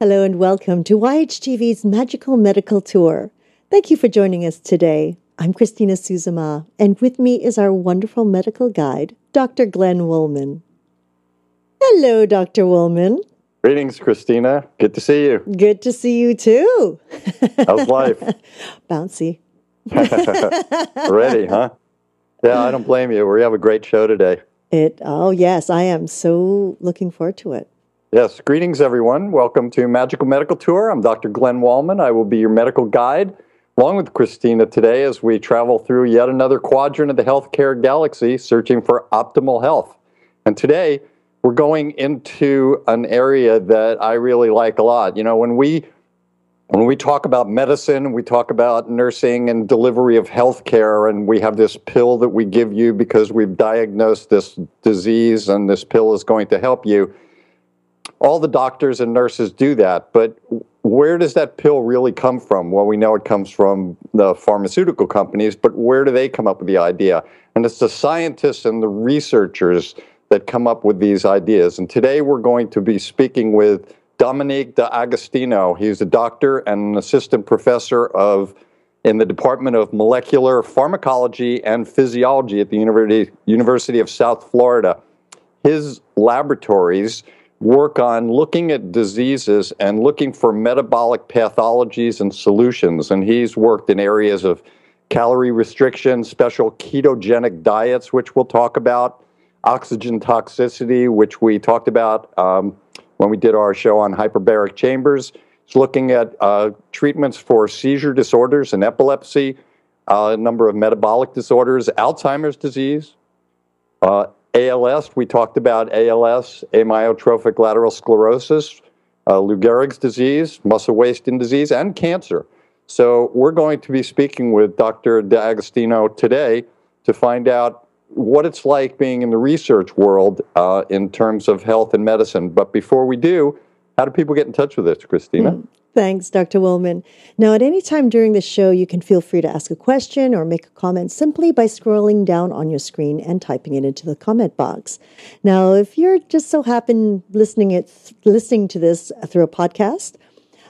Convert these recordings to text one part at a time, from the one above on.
Hello and welcome to YHTV's Magical Medical Tour. Thank you for joining us today. I'm Christina Suzuma, and with me is our wonderful medical guide, Dr. Glenn Woolman. Hello, Dr. Woolman. Greetings, Christina. Good to see you. Good to see you too. How's life? Bouncy. Ready, huh? Yeah, I don't blame you. We have a great show today. It oh yes, I am so looking forward to it. Yes, greetings everyone. Welcome to Magical Medical Tour. I'm Dr. Glenn Wallman. I will be your medical guide along with Christina today as we travel through yet another quadrant of the healthcare galaxy searching for optimal health. And today we're going into an area that I really like a lot. You know, when we when we talk about medicine, we talk about nursing and delivery of healthcare, and we have this pill that we give you because we've diagnosed this disease, and this pill is going to help you all the doctors and nurses do that, but where does that pill really come from? Well, we know it comes from the pharmaceutical companies, but where do they come up with the idea? And it's the scientists and the researchers that come up with these ideas. And today we're going to be speaking with Dominic D'Agostino. He's a doctor and an assistant professor of in the Department of Molecular Pharmacology and Physiology at the University, University of South Florida. His laboratories work on looking at diseases and looking for metabolic pathologies and solutions. And he's worked in areas of calorie restriction, special ketogenic diets, which we'll talk about, oxygen toxicity, which we talked about um, when we did our show on hyperbaric chambers. Looking at uh, treatments for seizure disorders and epilepsy, uh, a number of metabolic disorders, Alzheimer's disease, uh, ALS, we talked about ALS, amyotrophic lateral sclerosis, uh, Lou Gehrig's disease, muscle wasting disease, and cancer. So we're going to be speaking with Dr. D'Agostino today to find out what it's like being in the research world uh, in terms of health and medicine. But before we do, how do people get in touch with us, Christina? Thanks, Dr. Woolman. Now, at any time during the show, you can feel free to ask a question or make a comment simply by scrolling down on your screen and typing it into the comment box. Now, if you're just so happen listening it listening to this through a podcast,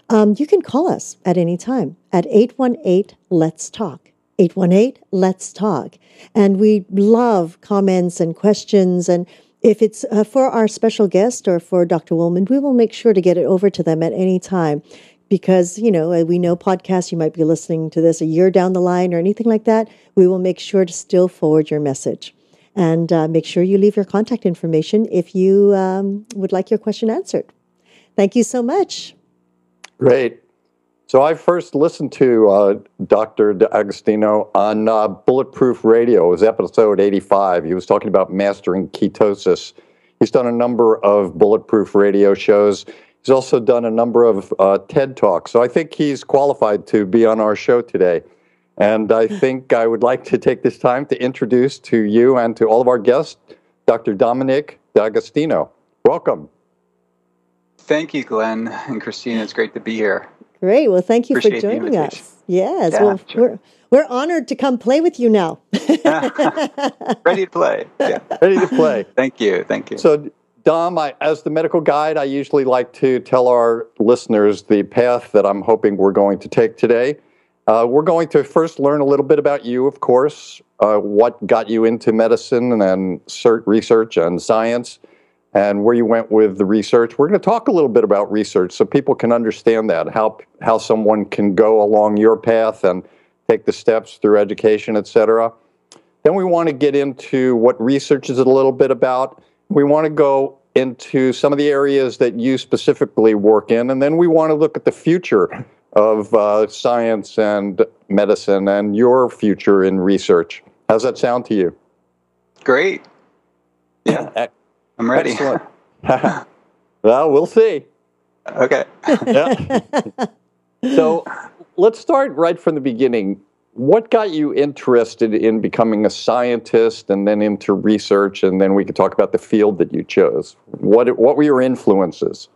um, you can call us at any time at 818 Let's Talk. 818 Let's Talk. And we love comments and questions and if it's uh, for our special guest or for Dr. Woolman, we will make sure to get it over to them at any time because you know uh, we know podcasts you might be listening to this a year down the line or anything like that we will make sure to still forward your message. And uh, make sure you leave your contact information if you um, would like your question answered. Thank you so much. Great. So i first listened to uh, dr d'agostino on uh, bulletproof radio. It was episode 85 he was talking about mastering ketosis. He's done a number of bulletproof radio shows He's also done a number of uh, TED Talks. So I think he's qualified to be on our show today. And I think I would like to take this time to introduce to you and to all of our guests Dr. Dominic D'Agostino. Welcome. Thank you, Glenn and Christina. It's great to be here. Great. Well, thank you Appreciate for joining us. Yes. Yeah, well, sure. we're, we're honored to come play with you now. Ready to play. Yeah. Ready to play. Thank you. Thank you. So, Dom, I, as the medical guide, I usually like to tell our listeners the path that I'm hoping we're going to take today. Uh, we're going to first learn a little bit about you, of course, uh, what got you into medicine and research and science, and where you went with the research. We're going to talk a little bit about research so people can understand that, how, how someone can go along your path and take the steps through education, et cetera. Then we want to get into what research is a little bit about. We want to go into some of the areas that you specifically work in, and then we want to look at the future of uh, science and medicine and your future in research. How's that sound to you? Great. Yeah, I'm ready. well, we'll see. Okay. yeah. So let's start right from the beginning. What got you interested in becoming a scientist and then into research? And then we could talk about the field that you chose. What, what were your influences?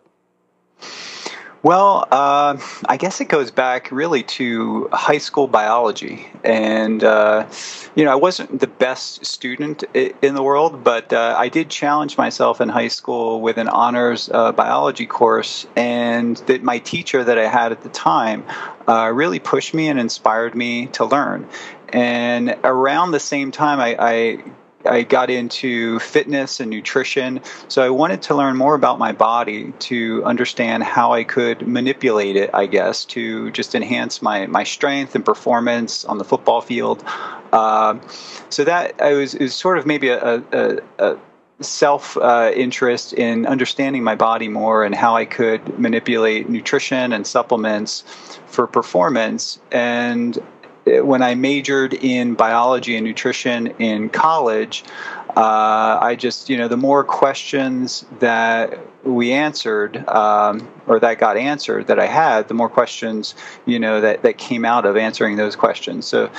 Well, uh, I guess it goes back really to high school biology. And, uh, you know, I wasn't the best student in the world, but uh, I did challenge myself in high school with an honors uh, biology course. And that my teacher that I had at the time uh, really pushed me and inspired me to learn. And around the same time, I, I I got into fitness and nutrition. So I wanted to learn more about my body to understand how I could manipulate it, I guess, to just enhance my, my strength and performance on the football field. Uh, so that I was, was sort of maybe a, a, a self uh, interest in understanding my body more and how I could manipulate nutrition and supplements for performance. And when I majored in biology and nutrition in college, uh, I just, you know, the more questions that we answered um, or that got answered that I had, the more questions, you know, that, that came out of answering those questions. So,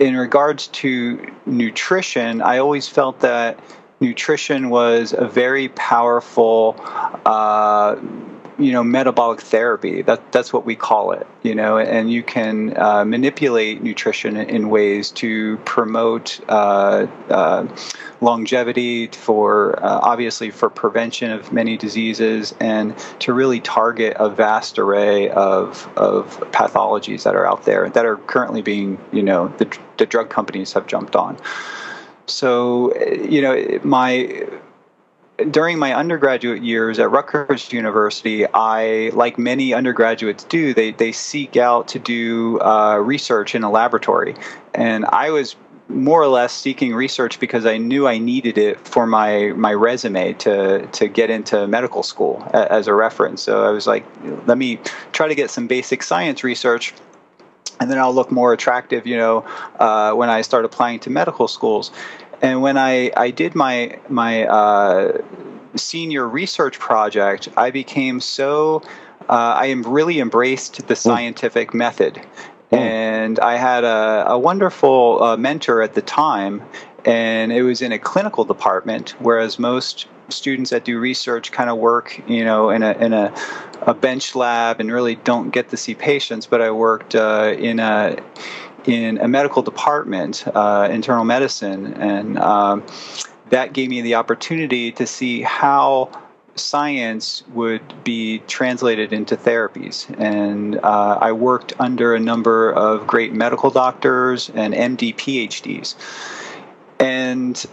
in regards to nutrition, I always felt that nutrition was a very powerful. Uh, you know metabolic therapy. That that's what we call it you know and you can uh, manipulate nutrition in ways to promote uh, uh, longevity for uh, obviously for prevention of many diseases and to really target a vast array of of pathologies that are out there that are currently being you know the, the drug companies have jumped on. So you know my during my undergraduate years at Rutgers University, I, like many undergraduates do, they, they seek out to do uh, research in a laboratory. And I was more or less seeking research because I knew I needed it for my, my resume to, to get into medical school as a reference. So I was like, let me try to get some basic science research and then I'll look more attractive, you know, uh, when I start applying to medical schools. And when I, I did my my uh, senior research project, I became so uh, I really embraced the hmm. scientific mm. method, mm. and I had a, a wonderful uh, mentor at the time, and it was in a clinical department, whereas most students that do research kind of work, you know, in a in a, a bench lab and really don't get to see patients. But I worked uh, in a in a medical department, uh, internal medicine, and um, that gave me the opportunity to see how science would be translated into therapies. And uh, I worked under a number of great medical doctors and MD PhDs. And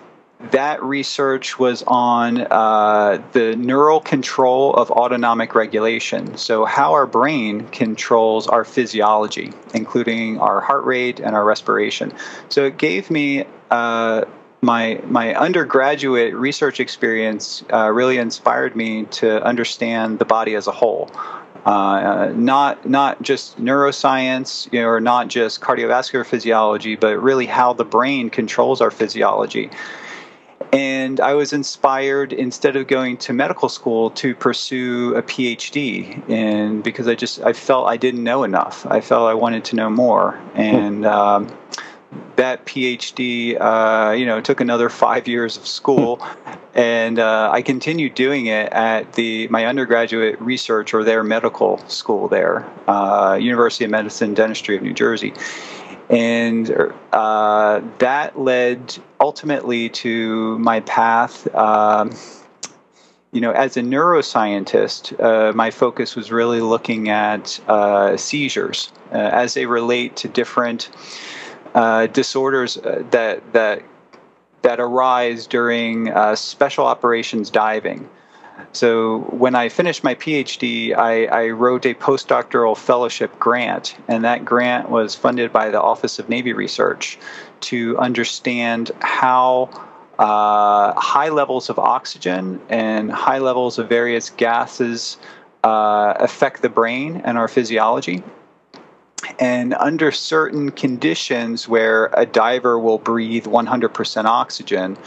that research was on uh, the neural control of autonomic regulation. So, how our brain controls our physiology, including our heart rate and our respiration. So, it gave me uh, my my undergraduate research experience uh, really inspired me to understand the body as a whole. Uh, not not just neuroscience you know, or not just cardiovascular physiology, but really how the brain controls our physiology. And I was inspired instead of going to medical school to pursue a PhD, and because I just I felt I didn't know enough. I felt I wanted to know more, and um, that PhD, uh, you know, took another five years of school, and uh, I continued doing it at the my undergraduate research or their medical school there, uh, University of Medicine Dentistry of New Jersey. And uh, that led ultimately to my path. Um, you know, as a neuroscientist, uh, my focus was really looking at uh, seizures uh, as they relate to different uh, disorders uh, that that that arise during special operations diving. So when I finished my PhD, I, I, wrote a postdoctoral fellowship grant, and that grant was funded by the Office of Navy Research to understand how uh, high levels of oxygen and high levels of various gases uh, affect the brain and our physiology. And under certain conditions where a diver will breathe 100% oxygen,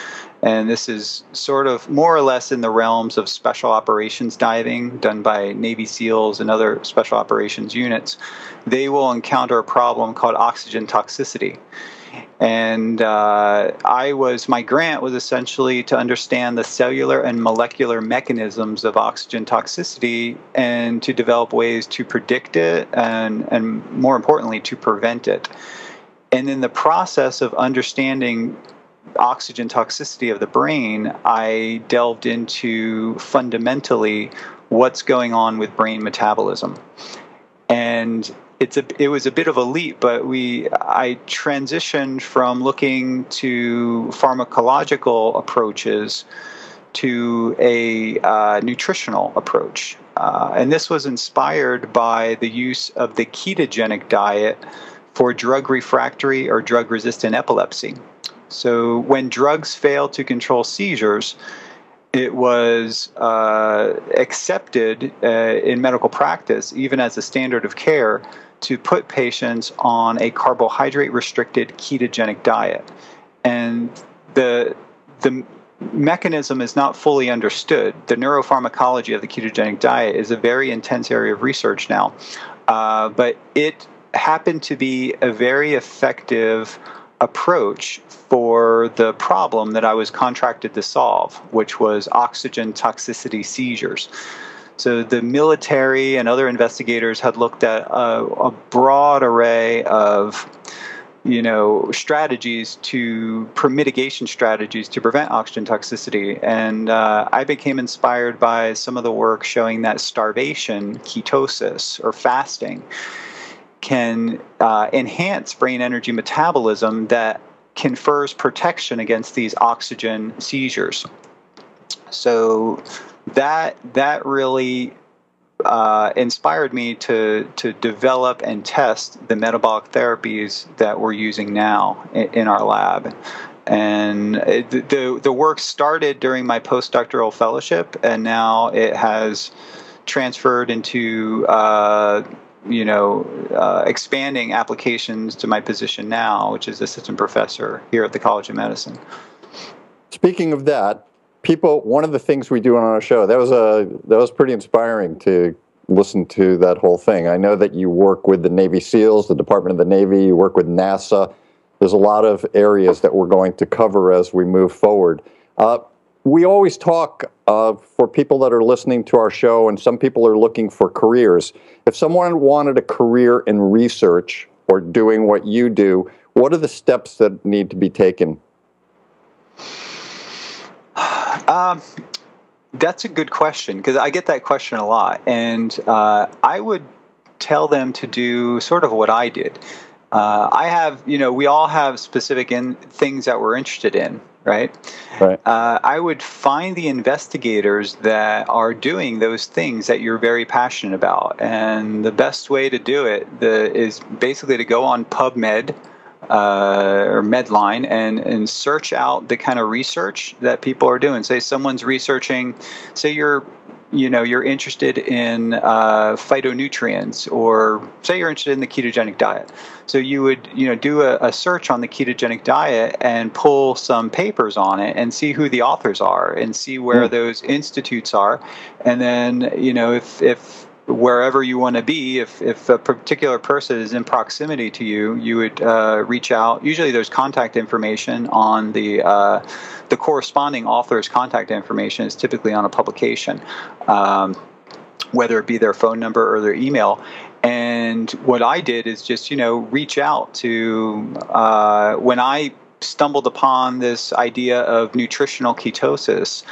and this is sort of more or less in the realms of special operations diving done by Navy SEALs and other special operations units, they will encounter a problem called oxygen toxicity. And uh, I was, my grant was essentially to understand the cellular and molecular mechanisms of oxygen toxicity and to develop ways to predict it and, and more importantly, to prevent it. And in the process of understanding oxygen toxicity of the brain, I delved into fundamentally what's going on with brain metabolism. And it's a it was a bit of a leap, but we I transitioned from looking to pharmacological approaches to a uh, nutritional approach, uh, and this was inspired by the use of the ketogenic diet for drug refractory or drug resistant epilepsy. So when drugs fail to control seizures, it was uh, accepted uh, in medical practice, even as a standard of care, to put patients on a carbohydrate restricted ketogenic diet. And the, the mechanism is not fully understood. The neuropharmacology of the ketogenic diet is a very intense area of research now. Uh, but it happened to be a very effective approach for the problem that I was contracted to solve, which was oxygen toxicity seizures. So the military and other investigators had looked at a, a broad array of you know strategies to mitigation strategies to prevent oxygen toxicity. And uh, i became inspired by some of the work showing that starvation ketosis or fasting can uh, enhance brain energy metabolism that confers protection against these oxygen seizures. So that that really uh, inspired me to to develop and test the metabolic therapies that we're using now in, in our lab. And the the work started during my postdoctoral fellowship, and now it has transferred into uh, you know uh, expanding applications to my position now, which is assistant professor here at the College of Medicine. Speaking of that, people one of the things we do on our show that was a that was pretty inspiring to listen to that whole thing. I know that you work with the navy seals the department of the navy you work with nasa. There's a lot of areas that we're going to cover as we move forward. Uh, we always talk uh, for people that are listening to our show and some people are looking for careers. If someone wanted a career in research or doing what you do what are the steps that need to be taken um, that's a good question because I get that question a lot, and uh, I would tell them to do sort of what I did. Uh, I have, you know, we all have specific in things that we're interested in, right? Right. Uh, I would find the investigators that are doing those things that you're very passionate about, and the best way to do it the, is basically to go on PubMed uh, or Medline and, and search out the kind of research that people are doing. Say someone's researching, say you're you know you're interested in uh, phytonutrients or say you're interested in the ketogenic diet so you would you know do a, a, search on the ketogenic diet and pull some papers on it and see who the authors are and see where mm. those institutes are and then you know if if wherever you want to be, if, if a particular person is in proximity to you, you would uh, reach out. Usually, there's contact information on the uh, the corresponding author's contact information is typically on a publication, um, whether it be their phone number or their email. And what I did is just you know reach out to uh, when I stumbled upon this idea of nutritional ketosis.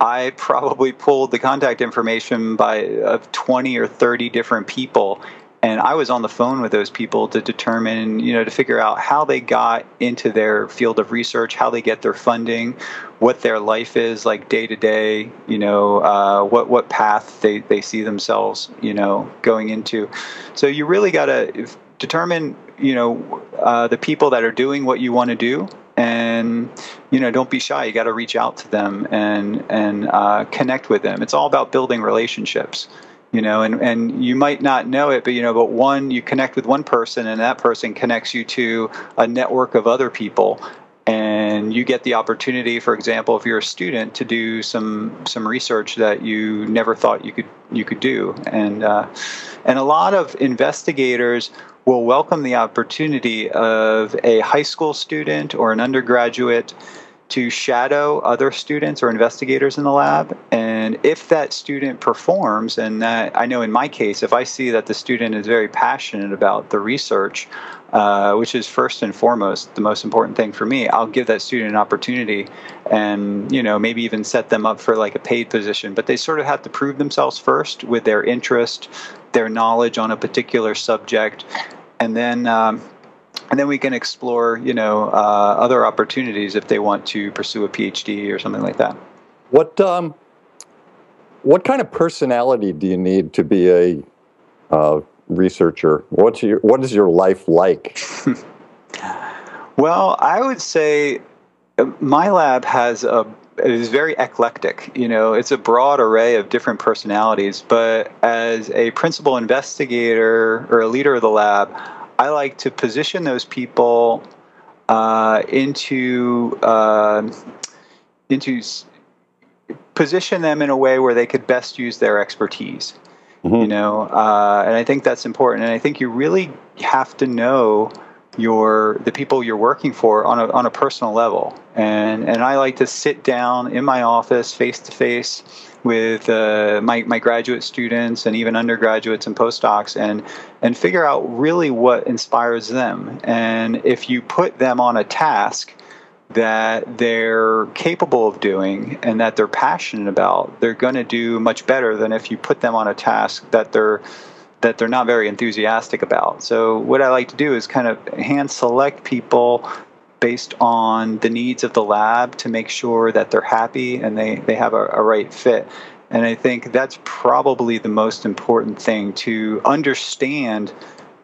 I probably pulled the contact information by of 20 or 30 different people and I was on the phone with those people to determine, you know, to figure out how they got into their field of research, how they get their funding, what their life is like day to day, you know, uh, what what path they, they see themselves, you know, going into. So you really got to determine, you know, uh, the people that are doing what you want to do and you know don't be shy. You got to reach out to them and and uh, connect with them. It's all about building relationships you know and, and you might not know it but you know but one you connect with one person and that person connects you to a network of other people. And you get the opportunity for example if you're a student to do some some research that you never thought you could you could do. And uh, and a lot of investigators will welcome the opportunity of a high school student or an undergraduate to shadow other students or investigators in the lab. And if that student performs, and that I know in my case, if I see that the student is very passionate about the research, uh, which is first and foremost the most important thing for me, I'll give that student an opportunity and, you know, maybe even set them up for like a paid position. But they sort of have to prove themselves first with their interest, their knowledge on a particular subject. And then um, and then we can explore, you know, uh, other opportunities if they want to pursue a PhD or something like that. What um, what kind of personality do you need to be a uh, researcher? What's your what is your life like? well, I would say uh, my lab has a it is very eclectic. You know, it's a broad array of different personalities. But as a principal investigator or a leader of the lab, I like to position those people uh, into uh, into position them in a way where they could best use their expertise. Mm-hmm. You know, uh, and I think that's important. And I think you really have to know your the people you're working for on a on a personal level. And and I like to sit down in my office face to face with uh, my, my graduate students and even undergraduates and postdocs and and figure out really what inspires them. And if you put them on a task that they're capable of doing and that they're passionate about, they're going to do much better than if you put them on a task that they're that they're not very enthusiastic about. So what I like to do is kind of hand select people based on the needs of the lab to make sure that they're happy and they, they have a, a right fit. And I think that's probably the most important thing to understand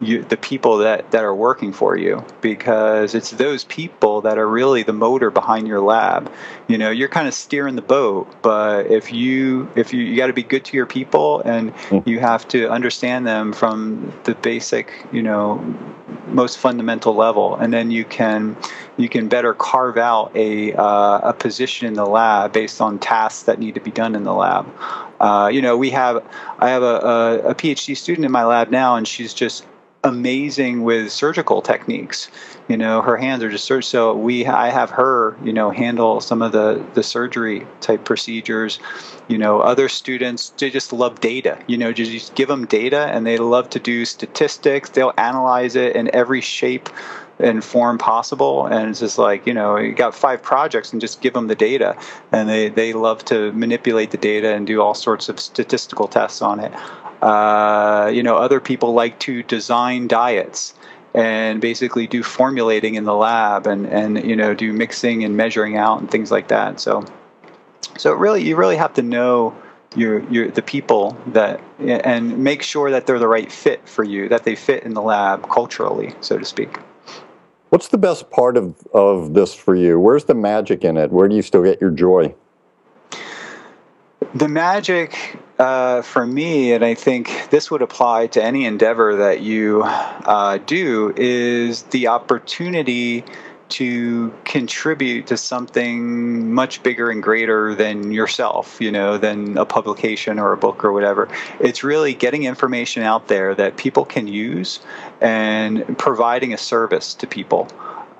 you, the people that, that are working for you because it's those people that are really the motor behind your lab. You know, you're kind of steering the boat, but if you if you, you got to be good to your people and mm. you have to understand them from the basic, you know, most fundamental level, and then you can you can better carve out a uh, a position in the lab based on tasks that need to be done in the lab. Uh, you know, we have I have a, a, a PhD student in my lab now, and she's just amazing with surgical techniques. You know, her hands are just so. So we, I have her, you know, handle some of the the surgery type procedures. You know, other students they just love data. You know, just give them data, and they love to do statistics. They'll analyze it in every shape and form possible and it's just like you know you got five projects and just give them the data and they they love to manipulate the data and do all sorts of statistical tests on it uh, you know, other people like to design diets and basically do formulating in the lab and, and you know do mixing and measuring out and things like that. So so really you really have to know your your the people that and make sure that they're the right fit for you, that they fit in the lab culturally, so to speak. What's the best part of, of this for you? Where's the magic in it? Where do you still get your joy? The magic uh, for me, and I think this would apply to any endeavor that you uh, do, is the opportunity to contribute to something much bigger and greater than yourself, you know, than a publication or a book or whatever. It's really getting information out there that people can use and providing a service to people.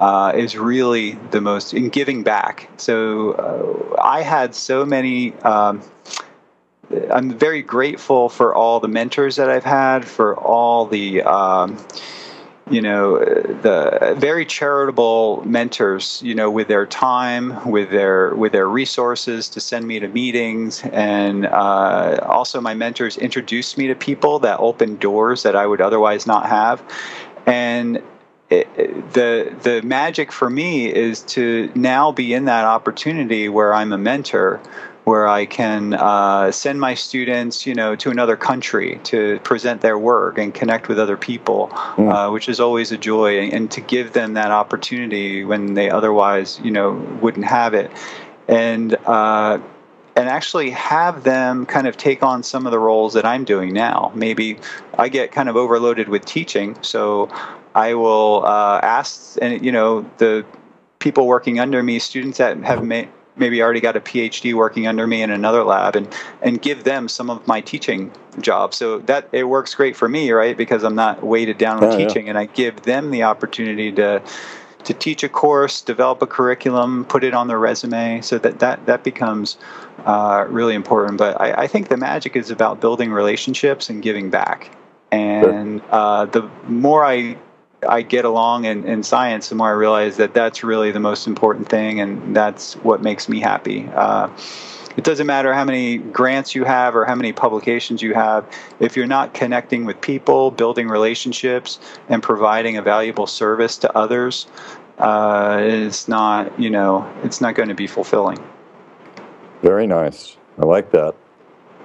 Uh, is really the most in giving back. So uh, I had so many um, I'm very grateful for all the mentors that I've had, for all the um, you know the very charitable mentors you know with their time with their with their resources to send me to meetings and uh, also my mentors introduced me to people that opened doors that i would otherwise not have and it, the the magic for me is to now be in that opportunity where I'm a mentor where I can uh, send my students, you know, to another country to present their work and connect with other people, mm. uh, which is always a joy, and, and, to give them that opportunity when they otherwise, you know, wouldn't have it, and. Uh, and actually have them kind of take on some of the roles that I'm doing now. Maybe I get kind of overloaded with teaching, so I will uh, ask, and you know, the people working under me, students that have made maybe already got a PhD working under me in another lab and and give them some of my teaching jobs. So that it works great for me, right? Because I'm not weighted down with oh, teaching yeah. and I give them the opportunity to to teach a course, develop a curriculum, put it on their resume. So that that that becomes uh, really important. But I, I, think the magic is about building relationships and giving back. And uh, the more I I get along in, in science, the more I realize that that's really the most important thing, and that's what makes me happy. Uh, it doesn't matter how many grants you have or how many publications you have. If you're not connecting with people, building relationships, and providing a valuable service to others, uh, it's not, you know, it's not going to be fulfilling. Very nice. I like that.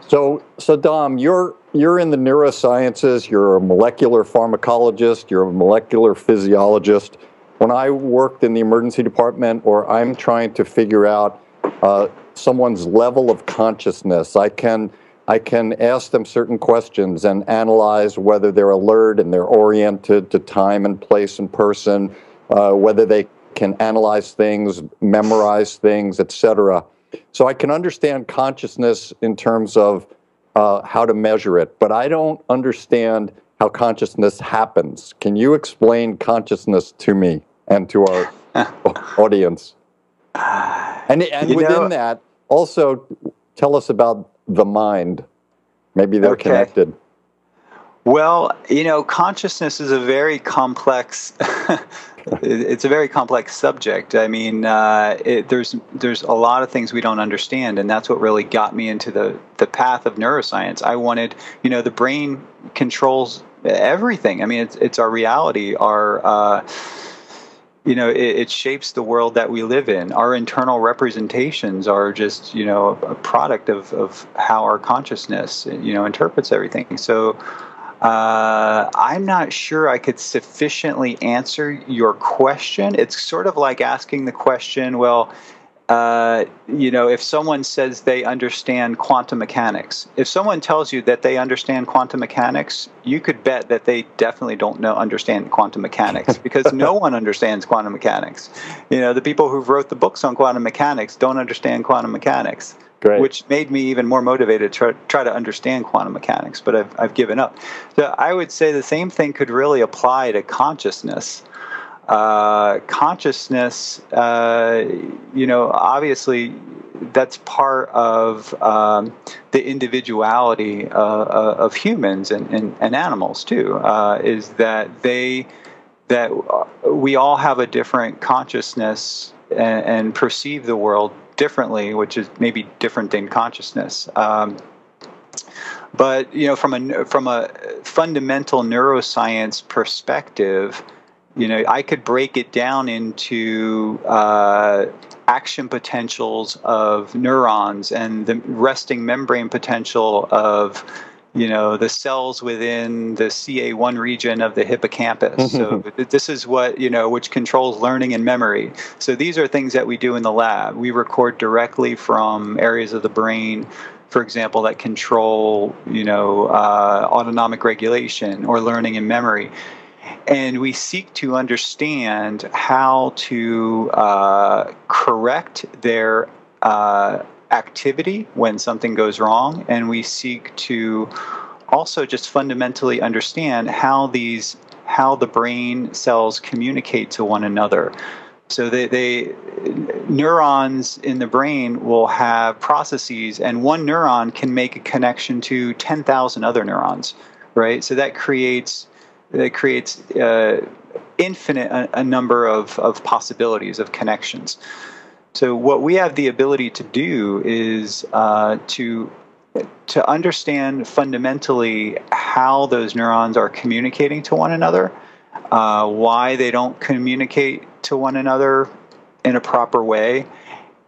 So, so Dom, you're you're in the neurosciences. You're a molecular pharmacologist. You're a molecular physiologist. When I worked in the emergency department, or I'm trying to figure out uh, someone's level of consciousness, I can I can ask them certain questions and analyze whether they're alert and they're oriented to time and place and person, uh, whether they can analyze things, memorize things, etc. So I can understand consciousness in terms of uh, how to measure it, but I don't understand how consciousness happens. Can you explain consciousness to me and to our audience? And, and within know, that, also tell us about the mind. Maybe they're okay. connected. Well, you know, consciousness is a very complex it's a very complex subject. I mean, uh, it, there's there's a lot of things we don't understand, and that's what really got me into the the path of neuroscience. I wanted, you know, the brain controls everything. I mean, it's it's our reality, our uh, you know, it, it, shapes the world that we live in. Our internal representations are just, you know, a product of, of how our consciousness, you know, interprets everything. So uh, I'm not sure I could sufficiently answer your question. It's sort of like asking the question, well, uh, you know, if someone says they understand quantum mechanics, if someone tells you that they understand quantum mechanics, you could bet that they definitely don't know understand quantum mechanics because no one understands quantum mechanics. You know, the people who wrote the books on quantum mechanics don't understand quantum mechanics. Great. which made me even more motivated to try, try, to understand quantum mechanics, but I've, I've given up. So I would say the same thing could really apply to consciousness. Uh, consciousness, uh, you know, obviously that's part of um, the individuality uh, uh of humans and, and, and animals too, uh, is that they, that we all have a different consciousness and, and perceive the world differently, which is maybe different than consciousness. Um, but you know, from a from a fundamental neuroscience perspective, you know, I could break it down into uh, action potentials of neurons and the resting membrane potential of you know the cells within the CA1 region of the hippocampus. so this is what you know which controls learning and memory. So these are things that we do in the lab. We record directly from areas of the brain. For example, that control, you know, uh, autonomic regulation or learning and memory, and we seek to understand how to uh, correct their uh, activity when something goes wrong, and we seek to also just fundamentally understand how these how the brain cells communicate to one another. So they, they neurons in the brain will have processes, and one neuron can make a connection to ten thousand other neurons, right? So that creates that creates uh, infinite a, a number of, of possibilities of connections. So what we have the ability to do is uh, to to understand fundamentally how those neurons are communicating to one another, uh, why they don't communicate to one another in a proper way,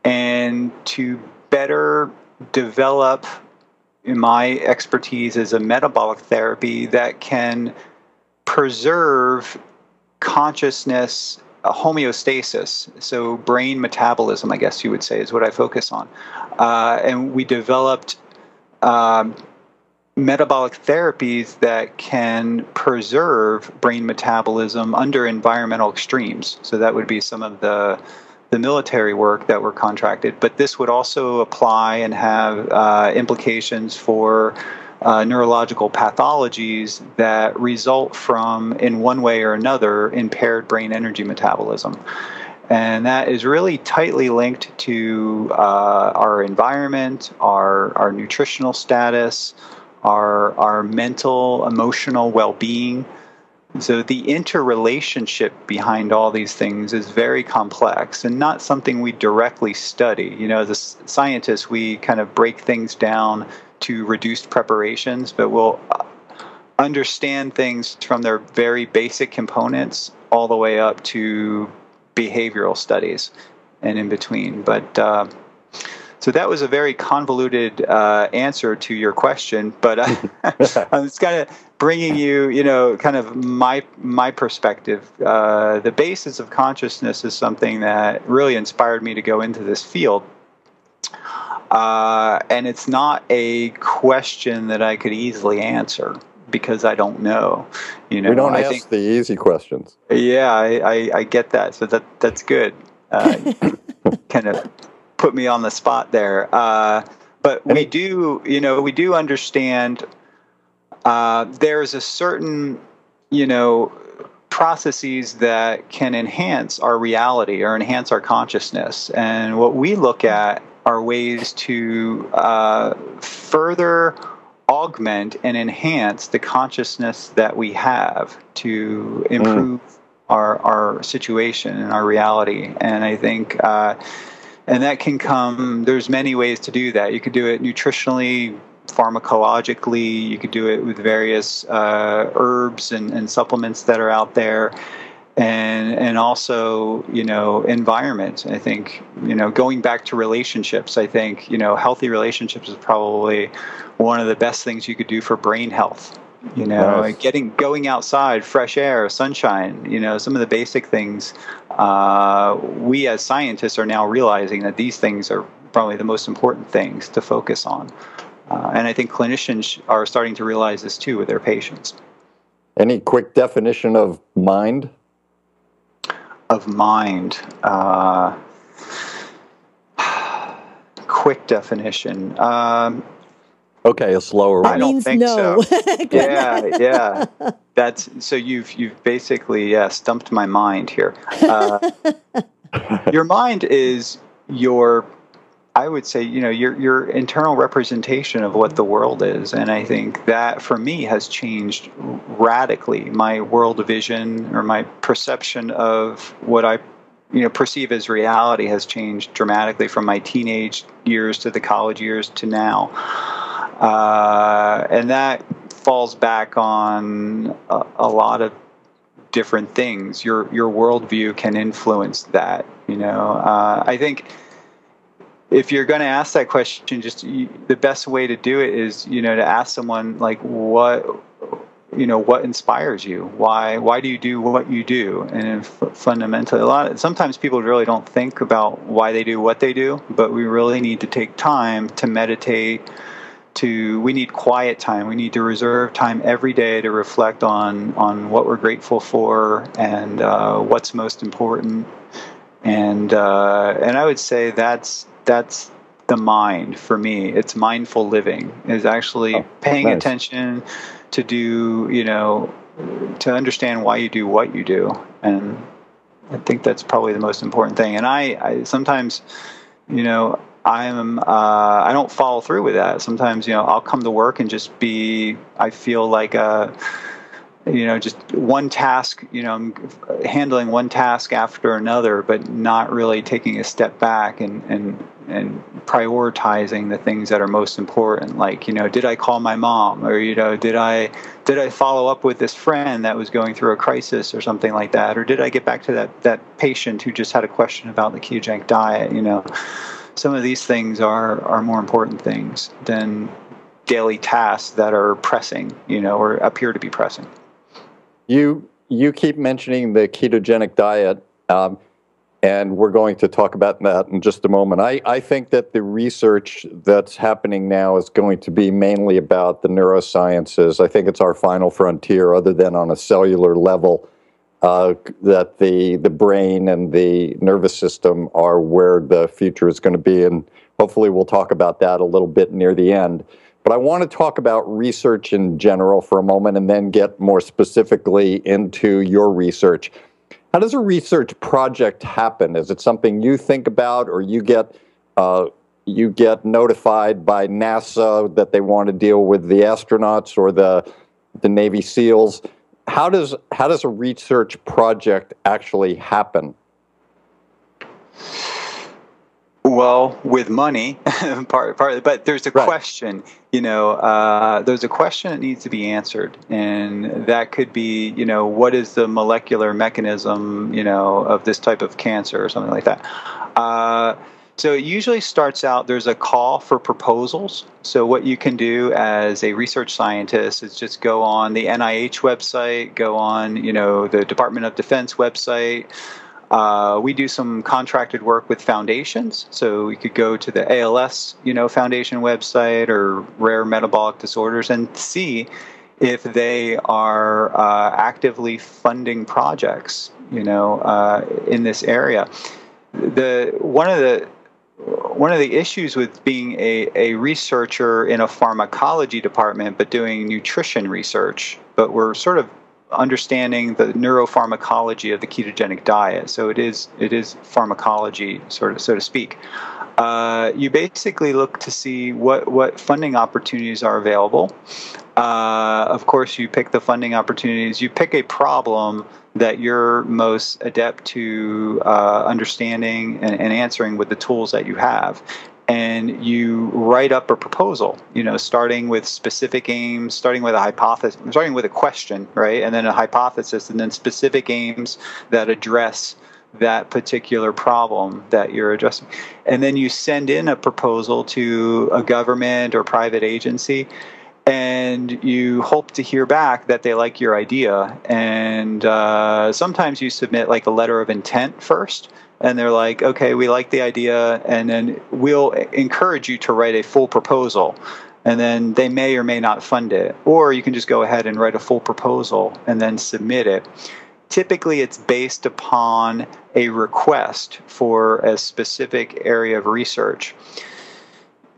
and to better develop my expertise as a metabolic therapy that can preserve consciousness homeostasis, so brain metabolism, I guess you would say, is what I focus on. Uh, and we developed um, metabolic therapies that can preserve brain metabolism under environmental extremes. So that would be some of the the military work that were contracted, but this would also apply and have uh, implications for uh, neurological pathologies that result from, in one way or another, impaired brain energy metabolism. And that is really tightly linked to uh, our environment, our, our nutritional status, our, our mental, emotional well being. So the interrelationship behind all these things is very complex and not something we directly study. You know, as scientists, we kind of break things down to reduced preparations, but we'll uh, understand things from their very basic components all the way up to behavioral studies and in between. But uh, so that was a very convoluted uh, answer to your question, but uh, it's kind of bringing you, you know, kind of my my perspective. Uh, the basis of consciousness is something that really inspired me to go into this field. Uh, and it's not a question that I could easily answer because I don't know. You know, we don't I ask think, the easy questions. Yeah, I, I, I get that. So that that's good. Uh, kind of put me on the spot there. Uh, but we do, you know, we do understand uh, there's a certain, you know, processes that can enhance our reality or enhance our consciousness. And what we look at are ways to uh, further augment and enhance the consciousness that we have to improve mm. our, our situation and our reality. And I think, uh, and that can come, there's many ways to do that. You could do it nutritionally, pharmacologically, you could do it with various uh, herbs and, and supplements that are out there and and also you know environment. I think you know going back to relationships i think you know healthy relationships is probably one of the best things you could do for brain health. You know nice. getting going outside fresh air sunshine you know some of the basic things uh, we as scientists are now realizing that these things are probably the most important things to focus on. Uh, and i think clinicians are starting to realize this too with their patients. Any quick definition of mind of mind. Uh, quick definition. Um, okay, a slower one. I don't think no. so. yeah, yeah. That's so you've you've basically yeah stumped my mind here. Uh, your mind is your I would say, you know, your your internal representation of what the world is, and I think that for me has changed radically. My world vision or my perception of what I, you know, perceive as reality has changed dramatically from my teenage years to the college years to now, uh, and that falls back on a, a lot of different things. Your your worldview can influence that. You know, uh, I think if you're going to ask that question, just you, the best way to do it is, you know, to ask someone like, what, you know, what inspires you? Why, why do you do what you do? And fundamentally, a lot. Of, sometimes people really don't think about why they do what they do, but we really need to take time to meditate. To we need quiet time. We need to reserve time every day to reflect on on what we're grateful for and uh, what's most important. And uh, and I would say that's that's the mind for me. It's mindful living is actually oh, paying nice. attention to do, you know, to understand why you do what you do. And I think that's probably the most important thing. And I, I sometimes, you know, I'm uh, I don't follow through with that. Sometimes, you know, I'll come to work and just be. I feel like a you know just one task you know I'm handling one task after another but not really taking a step back and and and prioritizing the things that are most important like you know did i call my mom? Or you know did i did i follow up with this friend that was going through a crisis or something like that? Or did i get back to that that patient who just had a question about the ketogenic diet? You know some of these things are are more important things than daily tasks that are pressing you know or appear to be pressing. You you keep mentioning the ketogenic diet. Um, and we're going to talk about that in just a moment. I, I think that the research that's happening now is going to be mainly about the neurosciences. I think it's our final frontier, other than on a cellular level, uh, that the, the brain and the nervous system are where the future is going to be. And hopefully, we'll talk about that a little bit near the end. But I want to talk about research in general for a moment and then get more specifically into your research. How does a research project happen? Is it something you think about, or you get uh, you get notified by NASA that they want to deal with the astronauts or the the Navy SEALs? How does how does a research project actually happen? Well, with money, part, part, but there's a right. question. You know, uh, there's a question that needs to be answered, and that could be, you know, what is the molecular mechanism, you know, of this type of cancer or something like that. Uh, so it usually starts out. There's a call for proposals. So what you can do as a research scientist is just go on the NIH website, go on, you know, the Department of Defense website. Uh, we do some contracted work with foundations, so we could go to the ALS, you know, foundation website or rare metabolic disorders and see if they are uh, actively funding projects, you know, uh, in this area. The one of the one of the issues with being a, a researcher in a pharmacology department but doing nutrition research, but we're sort of understanding the neuropharmacology of the ketogenic diet. So it is it is pharmacology, sort of so to speak. Uh, you basically look to see what what funding opportunities are available. Uh, of course, you pick the funding opportunities. You pick a problem that you're most adept to uh, understanding and, and answering with the tools that you have and you write up a proposal you know starting with specific aims starting with a hypothesis starting with a question right? And then a hypothesis and then specific aims that address that particular problem that you're addressing. And then you send in a proposal to a government or private agency and you hope to hear back that they like your idea. And uh, sometimes you submit like a letter of intent first and they're like, okay, we like the idea, and then we'll encourage you to write a full proposal. And then they may or may not fund it. Or you can just go ahead and write a full proposal and then submit it. Typically, it's based upon a request for a specific area of research.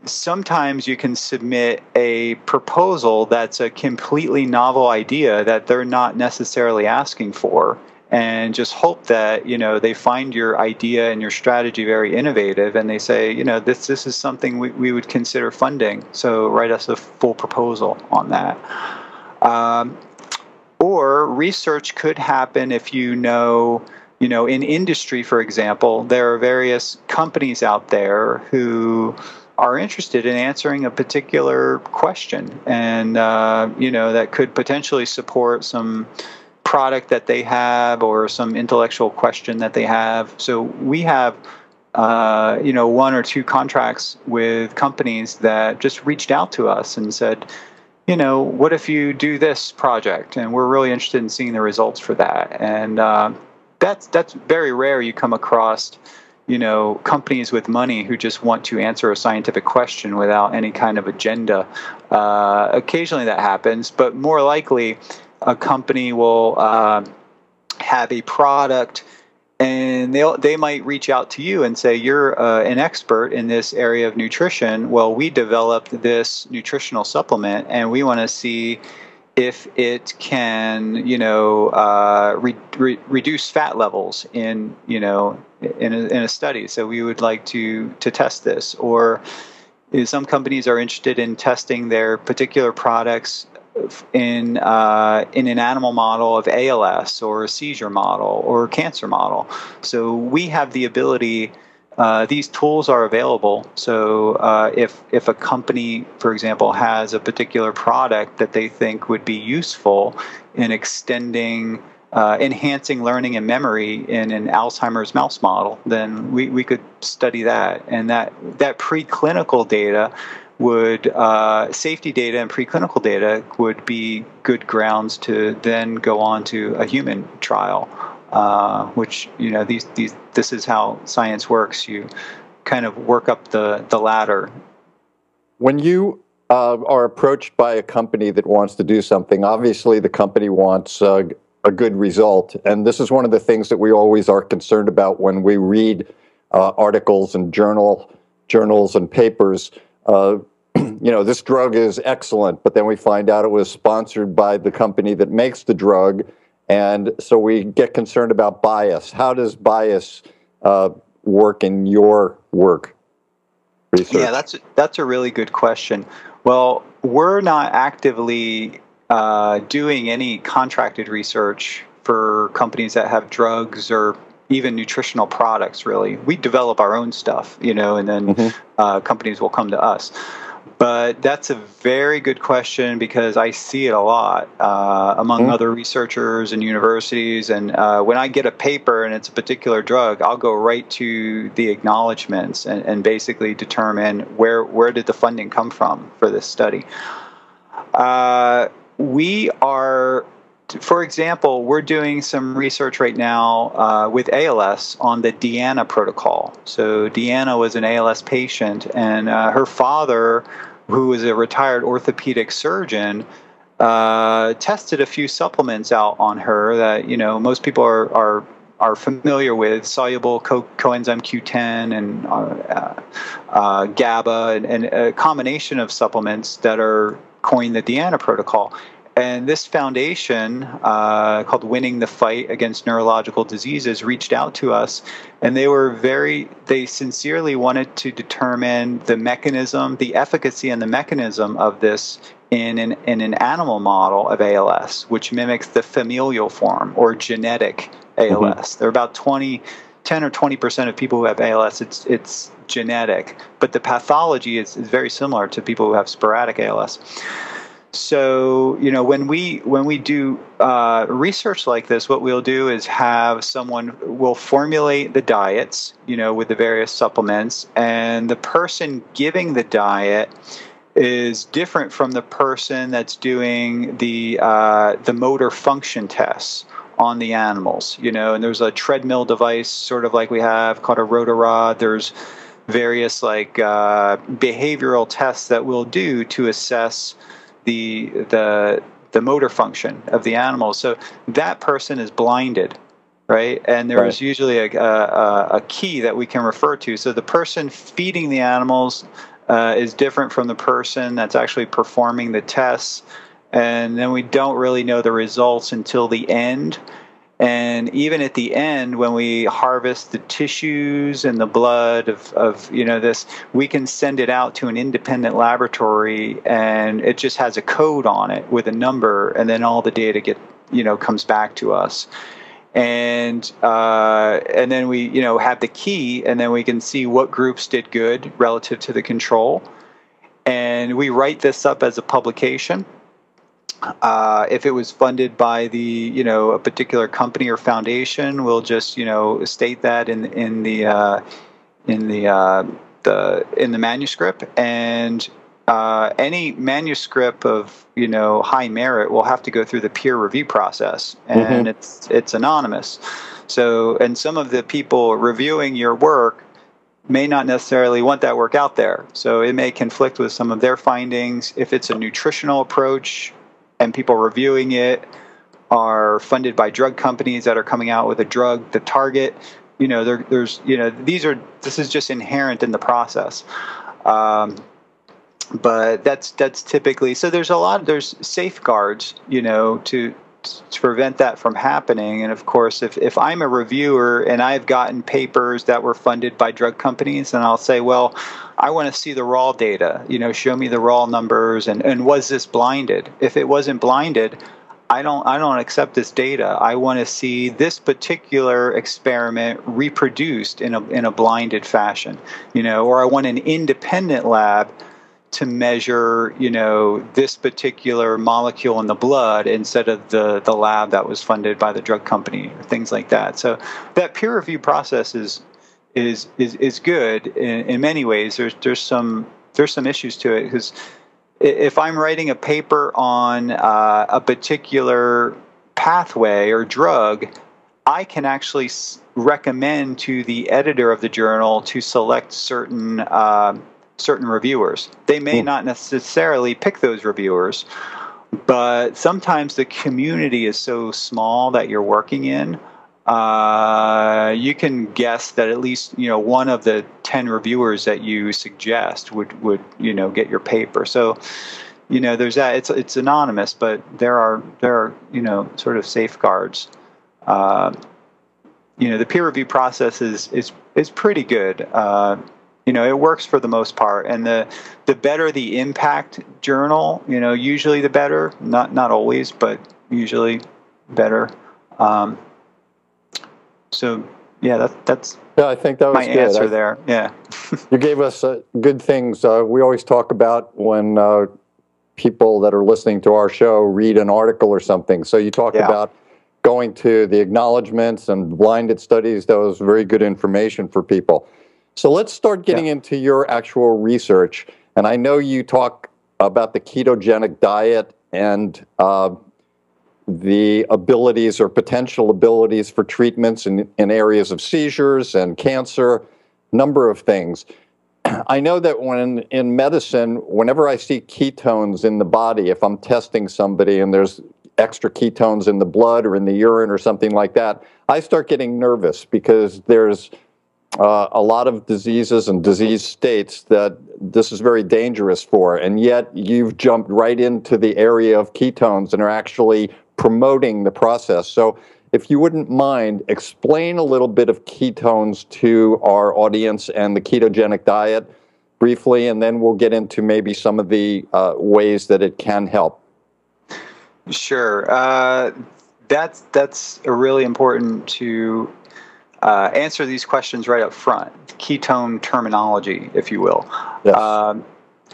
Sometimes you can submit a proposal that's a completely novel idea that they're not necessarily asking for and just hope that you know they find your idea and your strategy very innovative and they say you know this this is something we, we would consider funding. So write us a full proposal on that. Um, or research could happen if you know you know in industry for example there are various companies out there who are interested in answering a particular question and uh, you know that could potentially support some product that they have or some intellectual question that they have. So we have, uh, you know, one or two contracts with companies that just reached out to us and said, you know, what if you do this project? And we're really interested in seeing the results for that. And uh, that's that's very rare. You come across you know companies with money who just want to answer a scientific question without any kind of agenda. Uh, occasionally that happens, but more likely a company will uh, have a product and they they might reach out to you and say you're uh, an expert in this area of nutrition. Well, we developed this nutritional supplement, and we want to see if it can, you know, uh, re- re- reduce fat levels in, you know, in a, in a study. So we would like to to test this, or some companies are interested in testing their particular products in uh, in an animal model of ALS or a seizure model or a cancer model. So we have the ability. Uh, these tools are available. So uh, if if a company, for example, has a particular product that they think would be useful in extending. Uh, enhancing learning and memory in an Alzheimer's mouse model, then we, we could study that. And that, that preclinical data would uh, safety data and preclinical data would be good grounds to then go on to a human trial. uh, which you know these these this is how science works. You kind of work up the the ladder. When you uh, are approached by a company that wants to do something, obviously the company wants uh, a good result, and this is one of the things that we always are concerned about when we read uh, articles and journal journals and papers. Uh, you know, this drug is excellent, but then we find out it was sponsored by the company that makes the drug, and so we get concerned about bias. How does bias uh, work in your work? Research? Yeah, that's that's a really good question. Well, we're not actively uh, doing any contracted research for companies that have drugs or even nutritional products. Really, we develop our own stuff, you know, and then mm-hmm. uh, companies will come to us. But that's a very good question because I see it a lot uh, among mm-hmm. other researchers and universities. And uh, when I get a paper and it's a particular drug, I'll go right to the acknowledgments and, and basically determine where where did the funding come from for this study. Uh, we are for example, we're doing some research right now uh, with ALS on the Deanna protocol. So, Deanna was an ALS patient, and uh, her father who was a retired orthopedic surgeon, uh, tested a few supplements out on her that you know most people are are are familiar with soluble co- coenzyme Q10 and uh, uh GABA and, and, a combination of supplements that are coined the Deanna protocol. And this foundation, uh, called Winning the Fight Against Neurological Diseases, reached out to us, and they were very, they sincerely wanted to determine the mechanism, the efficacy, and the mechanism of this in an, in an animal model of ALS, which mimics the familial form or genetic ALS. Mm-hmm. There are about 20, 10 or 20 percent of people who have ALS. It's it's genetic, but the pathology is, is very similar to people who have sporadic ALS so you know when we when we do uh, research like this what we'll do is have someone will formulate the diets you know with the various supplements and the person giving the diet is different from the person that's doing the uh, the motor function tests on the animals you know and there's a treadmill device sort of like we have called a rotarod there's various like uh, behavioral tests that we'll do to assess the the the motor function of the animal. So that person is blinded, right? And there right. is usually a, a, a, key that we can refer to. So the person feeding the animals uh, is different from the person that's actually performing the tests. And then we don't really know the results until the end. And even at the end, when we harvest the tissues and the blood of, of you know this, we can send it out to an independent laboratory, and it just has a code on it with a number, and then all the data get you know comes back to us. And uh, and then we you know have the key and then we can see what groups did good relative to the control. And we write this up as a publication uh, if it was funded by the you know a particular company or foundation, we'll just you know state that in in the uh, in the uh, the in the manuscript and. Uh, any manuscript of you know high merit will have to go through the peer review process, and mm-hmm. it's it's anonymous. So, and some of the people reviewing your work may not necessarily want that work out there. So it may conflict with some of their findings. If it's a nutritional approach, and people reviewing it are funded by drug companies that are coming out with a drug to target. You know, there, there's, you know, these are, this is just inherent in the process. Um, but that's that's typically so there's a lot there's safeguards you know to to prevent that from happening and of course if, if i'm a reviewer and i've gotten papers that were funded by drug companies and i'll say well I want to see the raw data. You know, show me the raw numbers and, and was this blinded? If it wasn't blinded, I don't I don't accept this data. I want to see this particular experiment reproduced in a in a blinded fashion. You know, or I want an independent lab to measure, you know, this particular molecule in the blood instead of the the lab that was funded by the drug company or things like that. So that peer review process is is is is good in, in many ways. There's there's some there's some issues to it because if I'm writing a paper on uh, a particular pathway or drug, I can actually recommend to the editor of the journal to select certain uh, certain reviewers. They may not necessarily pick those reviewers, but sometimes the community is so small that you're working in. Uh, you can guess that at least you know one of the ten reviewers that you suggest would would you know get your paper. So you know there's that. It's it's anonymous, but there are there are you know sort of safeguards. Uh, you know the peer review process is is is pretty good. Uh, you know it works for the most part, and the the better the impact journal, you know, usually the better. Not not always, but usually better. Um, so yeah, that, that's Yeah, I think that was my good. answer I- there. Yeah. You gave us uh, good things. Uh, we always talk about when uh, people that are listening to our show read an article or something. So you talk Yeah. about going to the acknowledgments and blinded studies. That was very good information for people. So let's start getting Yeah. into your actual research. And I know you talk about the ketogenic diet and uh, the abilities or potential abilities for treatments in, in areas of seizures and cancer, number of things. I know that when in medicine, whenever I see ketones in the body, if I'm testing somebody and there's extra ketones in the blood or in the urine or something like that, I start getting nervous because there's uh, a lot of diseases and disease states that this is very dangerous for. And yet you've jumped right into the area of ketones and are actually promoting the process. So if you wouldn't mind, explain a little bit of ketones to our audience and the ketogenic diet briefly, and then we'll get into maybe some of the uh, ways that it can help. Sure. Uh, that's that's really important to uh, answer these questions right up front. Ketone terminology, if you will. Yes. Um,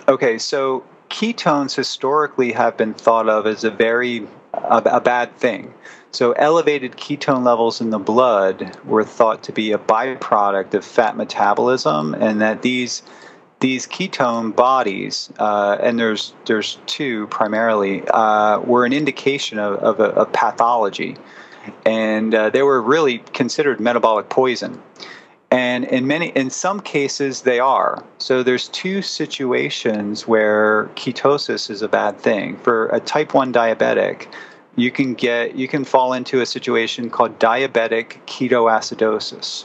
okay, so ketones historically have been thought of as a very a, a bad thing. So elevated ketone levels in the blood were thought to be a byproduct of fat metabolism, and that these these ketone bodies, uh, and there's there's two primarily, uh, were an indication of, of, a, of pathology, and uh, they were really considered metabolic poison. And in many, in some cases, they are. So there's two situations where ketosis is a bad thing. For a type one diabetic, you can get you can fall into a situation called diabetic ketoacidosis.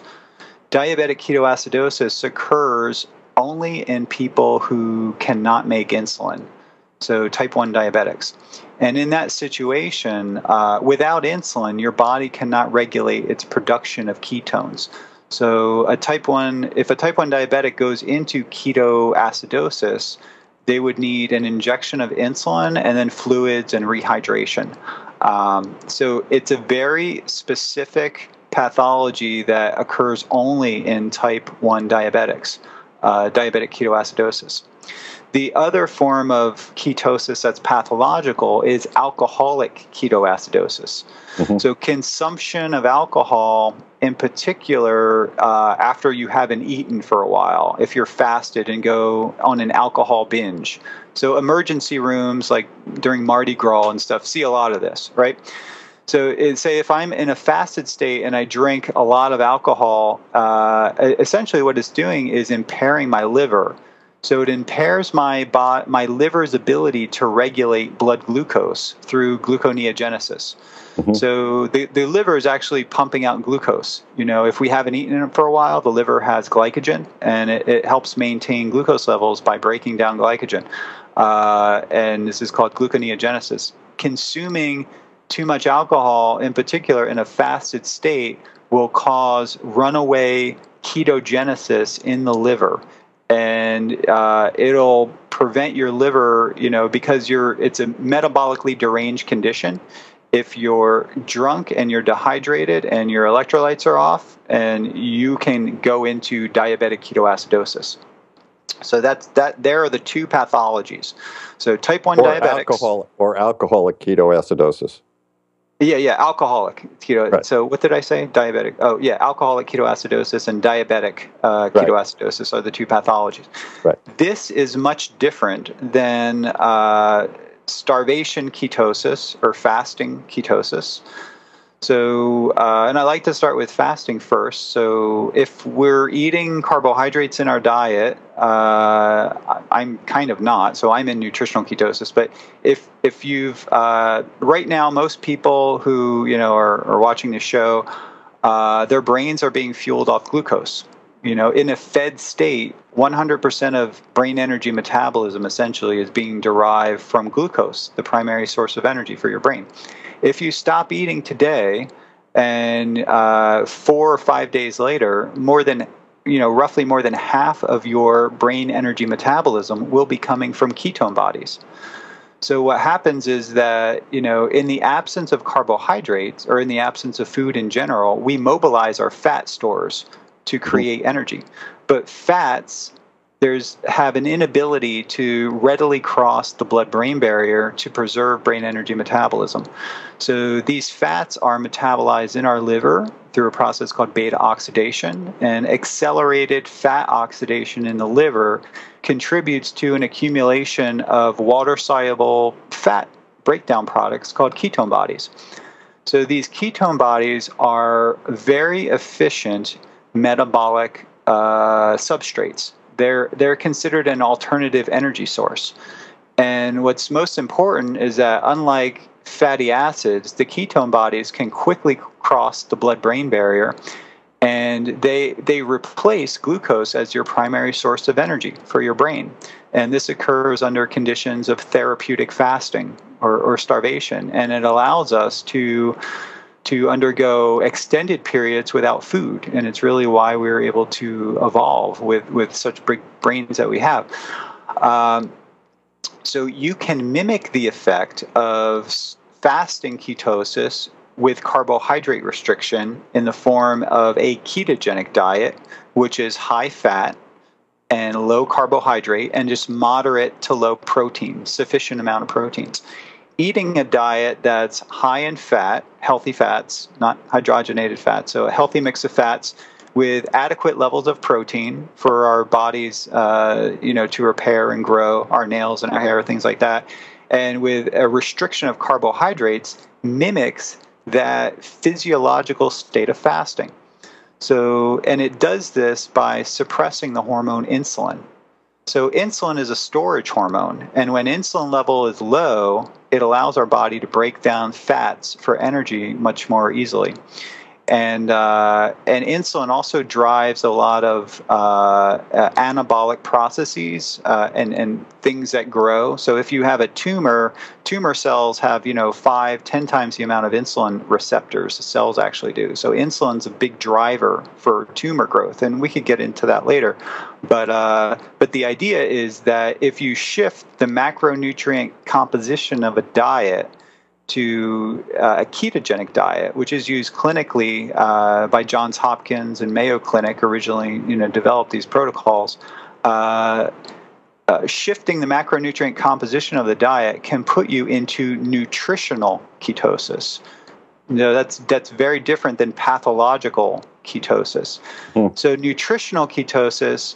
Diabetic ketoacidosis occurs only in people who cannot make insulin, so type 1 diabetics. And in that situation, uh, without insulin, your body cannot regulate its production of ketones. So, a type 1, if a type 1 diabetic goes into ketoacidosis, they would need an injection of insulin and then fluids and rehydration. Um, so, it's a very specific pathology that occurs only in type 1 diabetics uh, diabetic ketoacidosis. The other form of ketosis that's pathological is alcoholic ketoacidosis. Mhm. So, consumption of alcohol, in particular, uh, after you haven't eaten for a while, if you're fasted and go on an alcohol binge. So, emergency rooms, like during Mardi Gras and stuff, see a lot of this, right? So, it, say if I'm in a fasted state and I drink a lot of alcohol, uh, essentially what it's doing is impairing my liver. So it impairs my bo- my liver's ability to regulate blood glucose through gluconeogenesis. Mhm. So the, the liver is actually pumping out glucose. You know, if we haven't eaten it for a while, the liver has glycogen, and it, it helps maintain glucose levels by breaking down glycogen. Uh, and this is called gluconeogenesis. Consuming too much alcohol, in particular in a fasted state, will cause runaway ketogenesis in the liver and uh, it'll prevent your liver, you know, because you're it's a metabolically deranged condition. If you're drunk and you're dehydrated and your electrolytes are off, and you can go into diabetic ketoacidosis. So that's that. There are the two pathologies. So type one or diabetics. alcohol or alcoholic ketoacidosis. Yeah, yeah, alcoholic keto. Right. So what did I say? Diabetic. Oh, yeah, alcoholic ketoacidosis and diabetic uh, Right. ketoacidosis are the two pathologies. Right. This is much different than uh, starvation ketosis or fasting ketosis. So, uh, and I like to start with fasting first. So, if we're eating carbohydrates in our diet, uh, I'm kind of not. So, I'm in nutritional ketosis. But if if you've uh, right now, most people who you know are, are watching the show, uh, their brains are being fueled off glucose. You know, in a fed state, 100% of brain energy metabolism essentially is being derived from glucose, the primary source of energy for your brain. If you stop eating today, and uh, four or five days later, more than you know, roughly more than half of your brain energy metabolism will be coming from ketone bodies. So what happens is that, you know, in the absence of carbohydrates or in the absence of food in general, we mobilize our fat stores to create energy. But fats there's have an inability to readily cross the blood-brain barrier to preserve brain energy metabolism. So these fats are metabolized in our liver through a process called beta oxidation, and accelerated fat oxidation in the liver contributes to an accumulation of water-soluble fat breakdown products called ketone bodies. So these ketone bodies are very efficient metabolic uh, substrates they're they're considered an alternative energy source. And what's most important is that unlike fatty acids, the ketone bodies can quickly cross the blood-brain barrier and they they replace glucose as your primary source of energy for your brain. And this occurs under conditions of therapeutic fasting or, or starvation. And it allows us to to undergo extended periods without food. And it's really why we are able to evolve with, with such big brains that we have. Um, so you can mimic the effect of fasting ketosis with carbohydrate restriction in the form of a ketogenic diet, which is high fat and low carbohydrate and just moderate to low protein, sufficient amount of proteins eating a diet that's high in fat, healthy fats, not hydrogenated fats, so a healthy mix of fats with adequate levels of protein for our bodies, uh, you know, to repair and grow our nails and our hair, things like that, and with a restriction of carbohydrates mimics that physiological state of fasting. So, and it does this by suppressing the hormone insulin. So, insulin is a storage hormone, and when insulin level is low, it allows our body to break down fats for energy much more easily and uh, and insulin also drives a lot of uh, uh, anabolic processes uh, and and things that grow. So if you have a tumor, tumor cells have you know five, ten times the amount of insulin receptors cells actually do. So insulin's a big driver for tumor growth, and we could get into that later. But uh, but the idea is that if you shift the macronutrient composition of a diet to uh, a ketogenic diet, which is used clinically uh, by Johns Hopkins and Mayo Clinic. Originally, you know, developed these protocols. Uh, uh, shifting the macronutrient composition of the diet can put you into nutritional ketosis. You know, that's that's very different than pathological ketosis. Mm. So, nutritional ketosis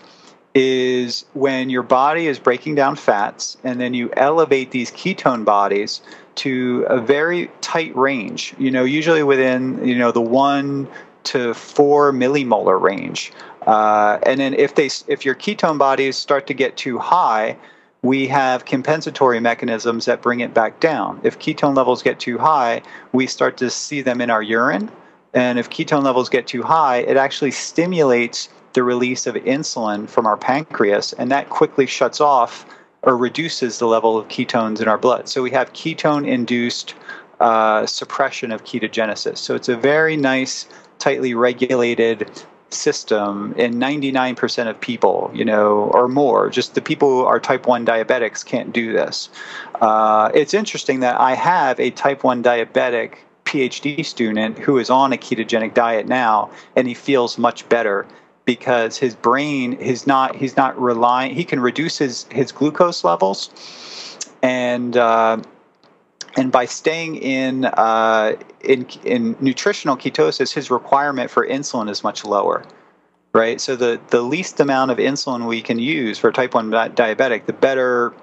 is when your body is breaking down fats and then you elevate these ketone bodies to a very tight range, you know, usually within, you know, the one to four millimolar range. Uh, and then if they, if your ketone bodies start to get too high, we have compensatory mechanisms that bring it back down. If ketone levels get too high, we start to see them in our urine. And if ketone levels get too high, it actually stimulates the release of insulin from our pancreas, and that quickly shuts off or reduces the level of ketones in our blood. So we have ketone induced uh, suppression of ketogenesis. So it's a very nice, tightly regulated system in 99% of people, you know, or more. Just the people who are type 1 diabetics can't do this. Uh, it's interesting that I have a type 1 diabetic PhD student who is on a ketogenic diet now, and he feels much better because his brain is not he's not relying he can reduce his his glucose levels. And uh, and by staying in uh, in in nutritional ketosis his requirement for insulin is much lower right? So the the least amount of insulin we can use for type 1 diabetic the better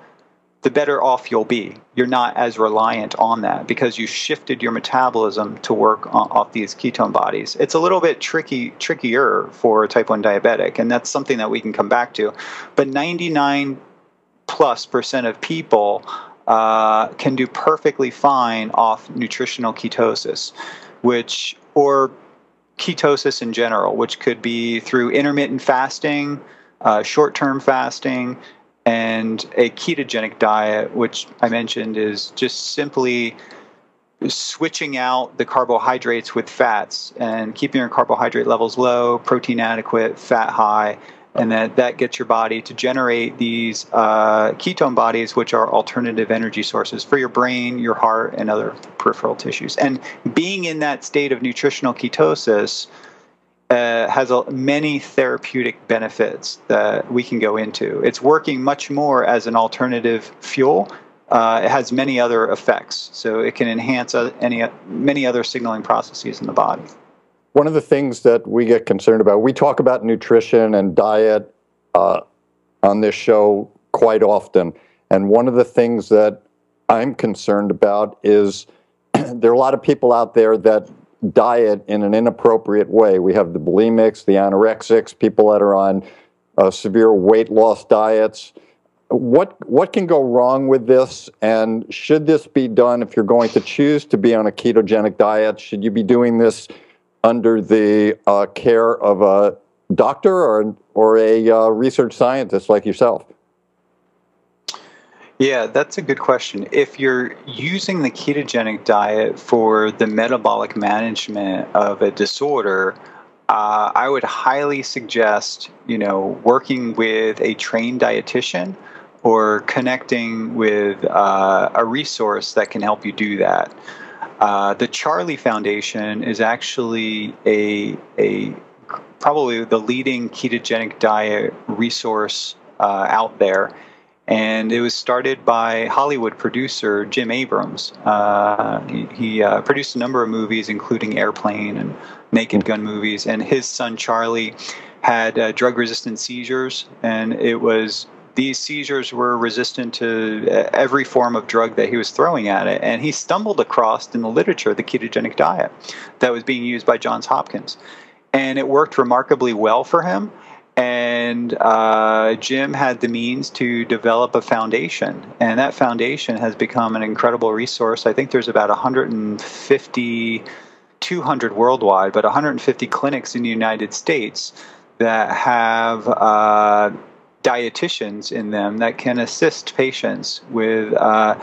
the better off you'll be. You're not as reliant on that because you shifted your metabolism to work on, off these ketone bodies. It's a little bit tricky, trickier for type 1 diabetic, and that's something that we can come back to. But 99 plus percent of people uh, can do perfectly fine off nutritional ketosis, which, or ketosis in general, which could be through intermittent fasting, uh, short term fasting, and a ketogenic diet, which I mentioned is just simply switching out the carbohydrates with fats and keeping your carbohydrate levels low, protein adequate, fat high, and that that gets your body to generate these uh, ketone bodies, which are alternative energy sources for your brain, your heart, and other peripheral tissues. And being in that state of nutritional ketosis uh, has a, many therapeutic benefits that we can go into. It's working much more as an alternative fuel. Uh, it has many other effects, so it can enhance any many other signaling processes in the body. One of the things that we get concerned about, we talk about nutrition and diet uh, on this show quite often, and one of the things that I'm concerned about is there are a lot of people out there that diet in an inappropriate way. We have the bulimics, the anorexics, people that are on uh, severe weight loss diets. What what can go wrong with this? And should this be done if you're going to choose to be on a ketogenic diet? Should you be doing this under the uh, care of a doctor or or a uh, research scientist like yourself? Yeah, that's a good question. If you're using the ketogenic diet for the metabolic management of a disorder, uh, I would highly suggest, you know, working with a trained dietitian or connecting with uh, a resource that can help you do that. Uh, the Charlie Foundation is actually a a probably the leading ketogenic diet resource uh, out there and it was started by Hollywood producer Jim Abrahams. Uh, he, he uh, produced a number of movies, including Airplane and Naked Gun movies, and his son Charlie had uh, drug-resistant seizures, and it was these seizures were resistant to uh, every form of drug that he was throwing at it, and he stumbled across in the literature the ketogenic diet that was being used by Johns Hopkins, and it worked remarkably well for him and uh, Jim had the means to develop a foundation, and that foundation has become an incredible resource. I think there's about 150, 200 worldwide, but 150 clinics in the United States that have uh, dietitians in them that can assist patients with. Uh,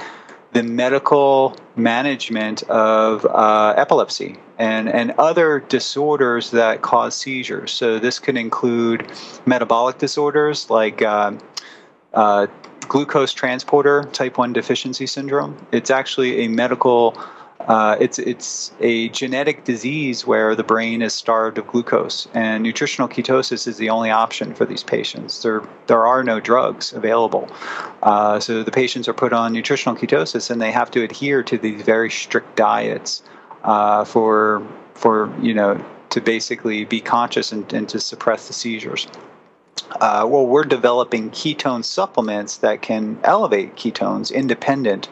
the medical management of uh, epilepsy and, and other disorders that cause seizures. So, this can include metabolic disorders like uh, uh, glucose transporter type 1 deficiency syndrome. It's actually a medical uh, it's it's a genetic disease where the brain is starved of glucose, and nutritional ketosis is the only option for these patients. There there are no drugs available, uh, so the patients are put on nutritional ketosis, and they have to adhere to these very strict diets uh, for for you know to basically be conscious and, and to suppress the seizures. Uh, well, we're developing ketone supplements that can elevate ketones independent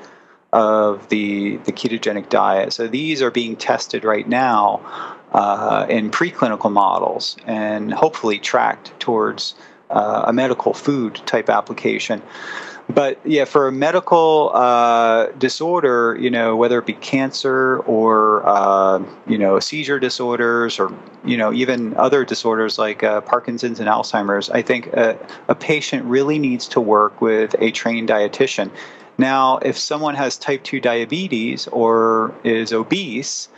of the, the ketogenic diet. So these are being tested right now uh, in preclinical models and hopefully tracked towards uh, a medical food type application. But yeah, for a medical uh, disorder, you know, whether it be cancer or uh, you know seizure disorders or you know even other disorders like uh, Parkinson's and Alzheimer's, I think a, a patient really needs to work with a trained dietitian now, if someone has type 2 diabetes or is obese,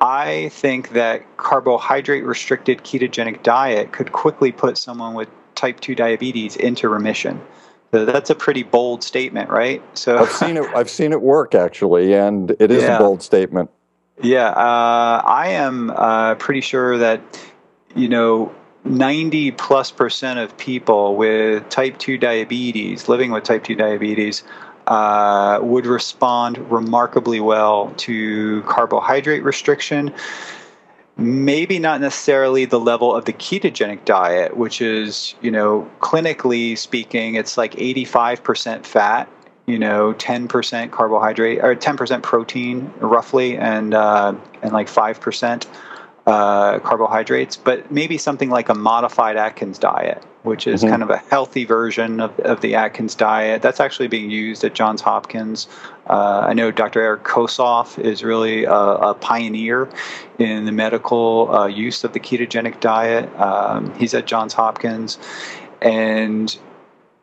I think that carbohydrate restricted ketogenic diet could quickly put someone with type 2 diabetes into remission. So that's a pretty bold statement, right? So I've seen it. I've seen it work actually, and it is yeah. a bold statement. Yeah, uh, I am uh, pretty sure that you know 90 plus percent of people with type 2 diabetes, living with type 2 diabetes, uh, would respond remarkably well to carbohydrate restriction. Maybe not necessarily the level of the ketogenic diet, which is, you know, clinically speaking, it's like 85% fat you know, 10% carbohydrate or 10% protein roughly, and uh, and like five percent uh, carbohydrates, but maybe something like a modified Atkins diet, which is mm-hmm. kind of a healthy version of, of the Atkins diet. That's actually being used at Johns Hopkins. Uh, I know Dr. Eric Kossoff is really a, a pioneer in the medical uh, use of the ketogenic diet. Um, he's at Johns Hopkins. And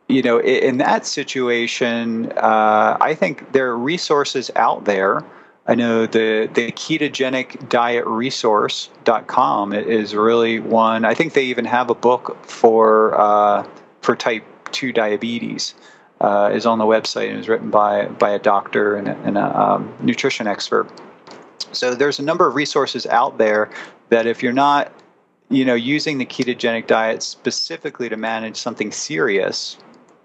you know, in that situation, uh, I think there are resources out there I know the, the ketogenic diet resource.com is really one. I think they even have a book for, uh, for type 2 diabetes. Uh, is on the website and is written by, by a doctor and a, and a um, nutrition expert. So there's a number of resources out there that if you're not you know using the ketogenic diet specifically to manage something serious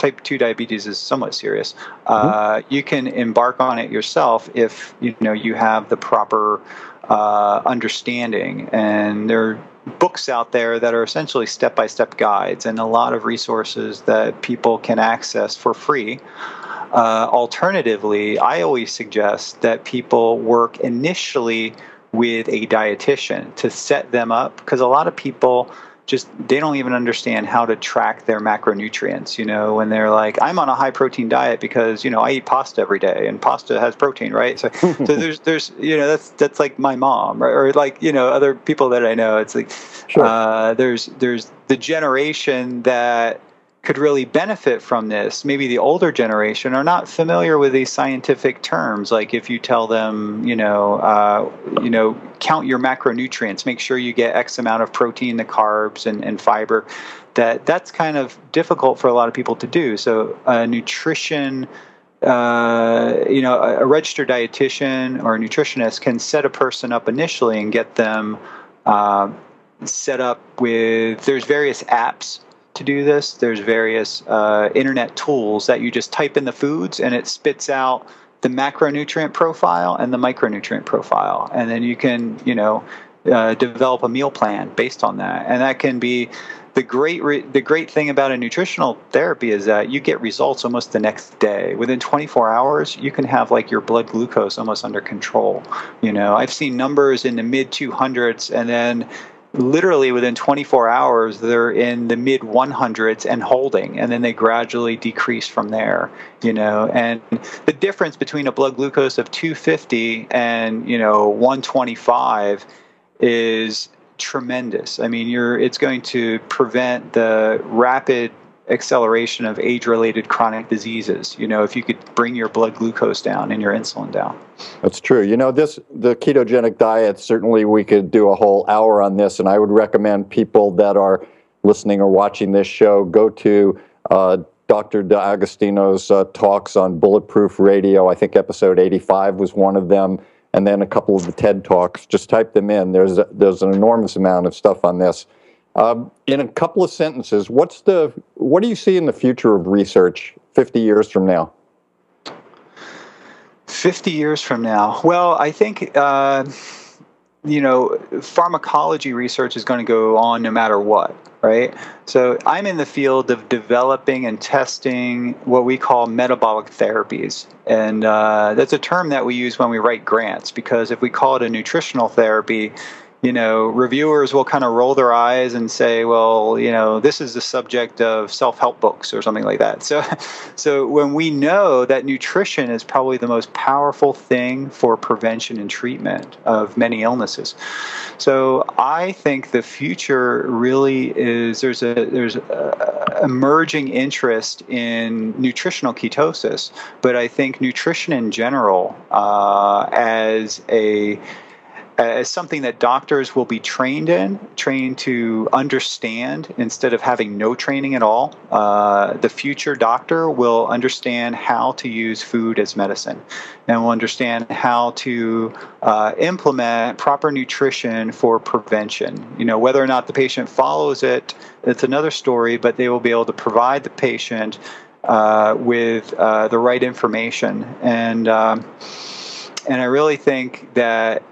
type 2 diabetes is somewhat serious. Uh, mm-hmm. you can embark on it yourself if you know you have the proper uh, understanding. And there books out there that are essentially step by step guides and a lot of resources that people can access for free. Uh, alternatively, I always suggest that people work initially with a dietitian to set them up because a lot of people just they don't even understand how to track their macronutrients you know when they're like i'm on a high protein diet because you know i eat pasta every day and pasta has protein right so so there's there's you know that's that's like my mom right? or like you know other people that i know it's like sure. uh, there's there's the generation that could really benefit from this, maybe the older generation, are not familiar with these scientific terms. Like if you tell them, you know, uh, you know, count your macronutrients, make sure you get X amount of protein, the carbs, and, and fiber. That that's kind of difficult for a lot of people to do. So uh, nutrition. Uh, you know, a, a, registered dietitian or a nutritionist can set a person up initially and get them uh, set up with. There's various apps to do this. There's various uh, internet tools that you just type in the foods and it spits out the macronutrient profile and the micronutrient profile, and then you can you know uh, develop a meal plan based on that, and that can be. The great re- the great thing about a nutritional therapy is that you get results almost the next day. Within 24 hours, you can have like your blood glucose almost under control. You know, I've seen numbers in the mid 200s, and then literally within 24 hours they're in the mid 100s and holding and then they gradually decrease from there you know? And the difference between a blood glucose of 250 and you know 125 is tremendous. I mean you're it's going to prevent the rapid acceleration of age-related chronic diseases. You know, if you could bring your blood glucose down and your insulin down. That's true. You know, this the ketogenic diet. Certainly, we could do a whole hour on this, and I would recommend people that are listening or watching this show go to. Uh, Dr. D'Agostino's uh, talks on Bulletproof Radio. I think episode 85 was one of them, and then a couple of the TED talks. Just type them in. There's a, there's an enormous amount of stuff on this. Um, in a couple of sentences, what's the what do you see in the future of research 50 years from now? 50 years from now. Well, I think uh, you know pharmacology research is going to go on no matter what, right? So I'm in the field of developing and testing what we call metabolic therapies, and uh, that's a term that we use when we write grants because if we call it a nutritional therapy you know, reviewers will kind of roll their eyes and say, well, you know, this is the subject of self-help books or something like that. So, so when we know that nutrition is probably the most powerful thing for prevention and treatment of many illnesses. So I think the future really is there's a there's a emerging interest in nutritional ketosis, but I think nutrition in general uh, as a as something that doctors will be trained in, trained to understand instead of having no training at all. Uh, the future doctor will understand how to use food as medicine and will understand how to uh, implement proper nutrition for prevention. You know, whether or not the patient follows it, it's another story, but they will be able to provide the patient uh, with uh, the right information. And, um, and I really think that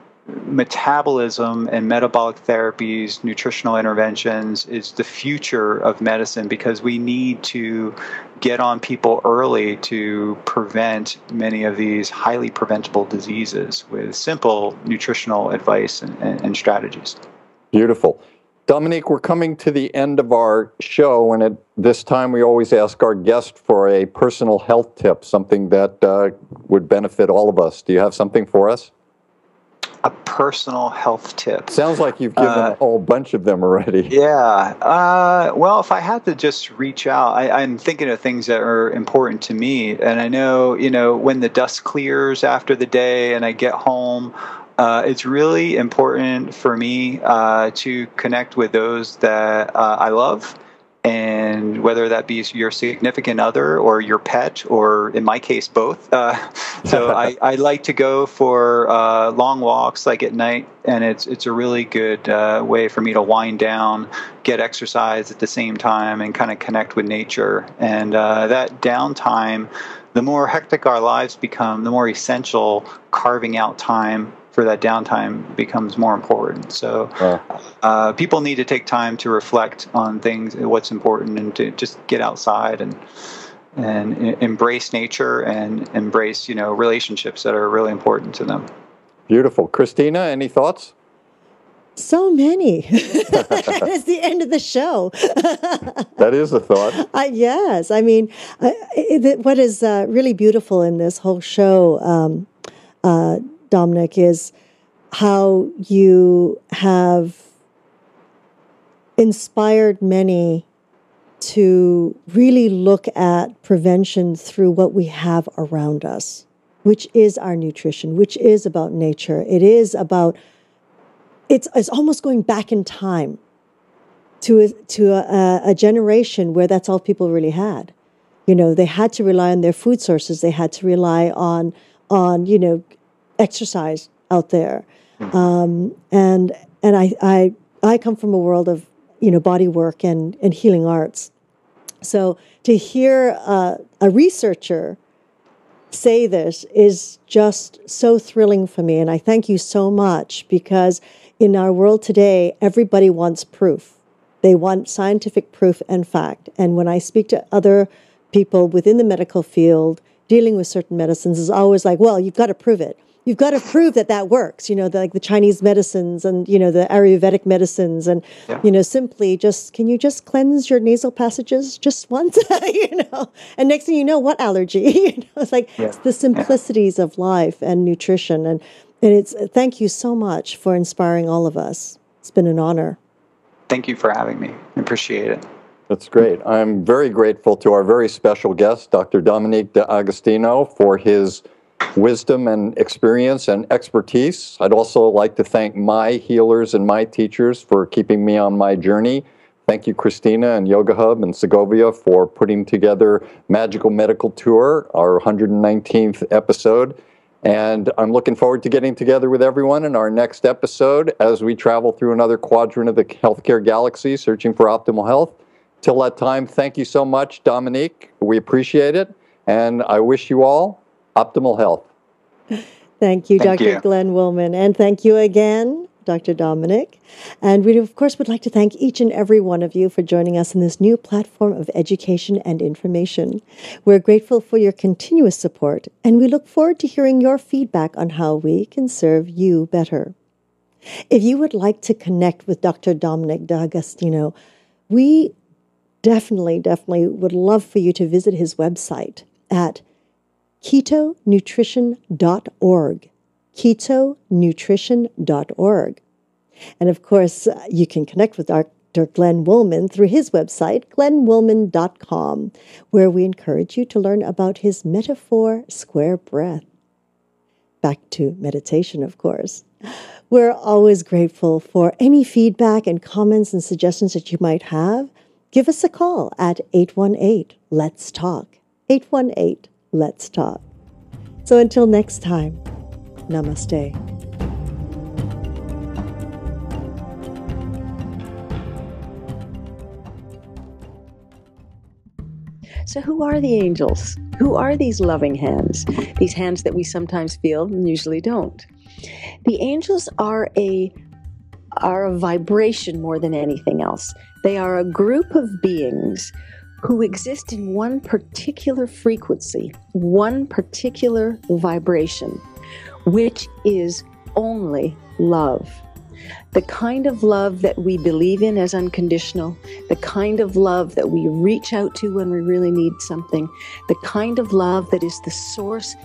metabolism and metabolic therapies, nutritional interventions is the future of medicine because we need to get on people early to prevent many of these highly preventable diseases with simple nutritional advice and, and, and strategies. Beautiful. Dominic, we're coming to the end of our show, and at this time we always ask our guest for a personal health tip, something that uh, would benefit all of us. Do you have something for us? A personal health tip. Sounds like you've given uh, a whole bunch of them already. Yeah. Uh, well, if I had to just reach out, I, am thinking of things that are important to me. And I know, you know, when the dust clears after the day and I get home, uh, it's really important for me uh, to connect with those that uh, I love and whether that be your significant other or your pet, or in my case, both. Uh, so I, I, like to go for uh, long walks, like at night, and it's it's a really good uh, way for me to wind down, get exercise at the same time, and kind of connect with nature. And uh, that downtime, the more hectic our lives become, the more essential carving out time for that downtime becomes more important. So uh, people need to take time to reflect on things, what's important, and to just get outside and and embrace nature and embrace you know relationships that are really important to them. Beautiful, Christina. Any thoughts? So many. it's the end of the show. that is a thought. Uh, yes. I mean, uh, it, what is uh, really beautiful in this whole show, um, uh, Dominic, is how you have inspired many to really look at prevention through what we have around us, which is our nutrition, which is about nature. It is about, it's, it's almost going back in time to, a, to a, a generation where that's all people really had. You know, they had to rely on their food sources. They had to rely on, on you know, exercise out there. Mm-hmm. Um, and and I, I I come from a world of you know body work and, and healing arts. So to hear uh, a researcher say this is just so thrilling for me. And I thank you so much because in our world today, everybody wants proof. They want scientific proof and fact. And when I speak to other people within the medical field dealing with certain medicines, is always like, well, you've got to prove it you've got to prove that that works. You know, the, like the Chinese medicines and you know the Ayurvedic medicines, and yeah. you know, simply just can you just cleanse your nasal passages just once, you know, and next thing you know, what allergy? you know, it's like yeah. it's the simplicities yeah. of life and nutrition, and and it's thank you so much for inspiring all of us. It's been an honor. Thank you for having me. I appreciate it. That's great. I'm very grateful to our very special guest, Dr. Dominic D'Agostino, for his wisdom and experience and expertise. I'd also like to thank my healers and my teachers for keeping me on my journey. Thank you, Christina and Yoga Hub and Segovia for putting together Magical Medical Tour, our 119th episode. And I'm looking forward to getting together with everyone in our next episode as we travel through another quadrant of the healthcare galaxy searching for optimal health. Till that time, thank you so much, Dominic. We appreciate it. And I wish you all optimal health. Thank you, thank Dr. You. Glenn Wollman. And thank you again, Dr. Dominic. And we, of course, would like to thank each and every one of you for joining us in this new platform of education and information. We're grateful for your continuous support, and we look forward to hearing your feedback on how we can serve you better. If you would like to connect with Dr. Dominic D'Agostino, we definitely, definitely would love for you to visit his website at ketonutrition.org. Ketonutrition.org. And of course, uh, you can connect with Dr. Glenn Wollman through his website, glennwollman.com, where we encourage you to learn about his metaphor square breath. Back to meditation, of course. We're always grateful for any feedback and comments and suggestions that you might have. Give us a call at 818 Let's Talk. 818 let's talk. So until next time, namaste. So, who are the angels? Who are these loving hands? These hands that we sometimes feel and usually don't. The angels are a are a vibration more than anything else. They are a group of beings who exist in one particular frequency, one particular vibration, which is only love. The kind of love that we believe in as unconditional, the kind of love that we reach out to when we really need something, the kind of love that is the source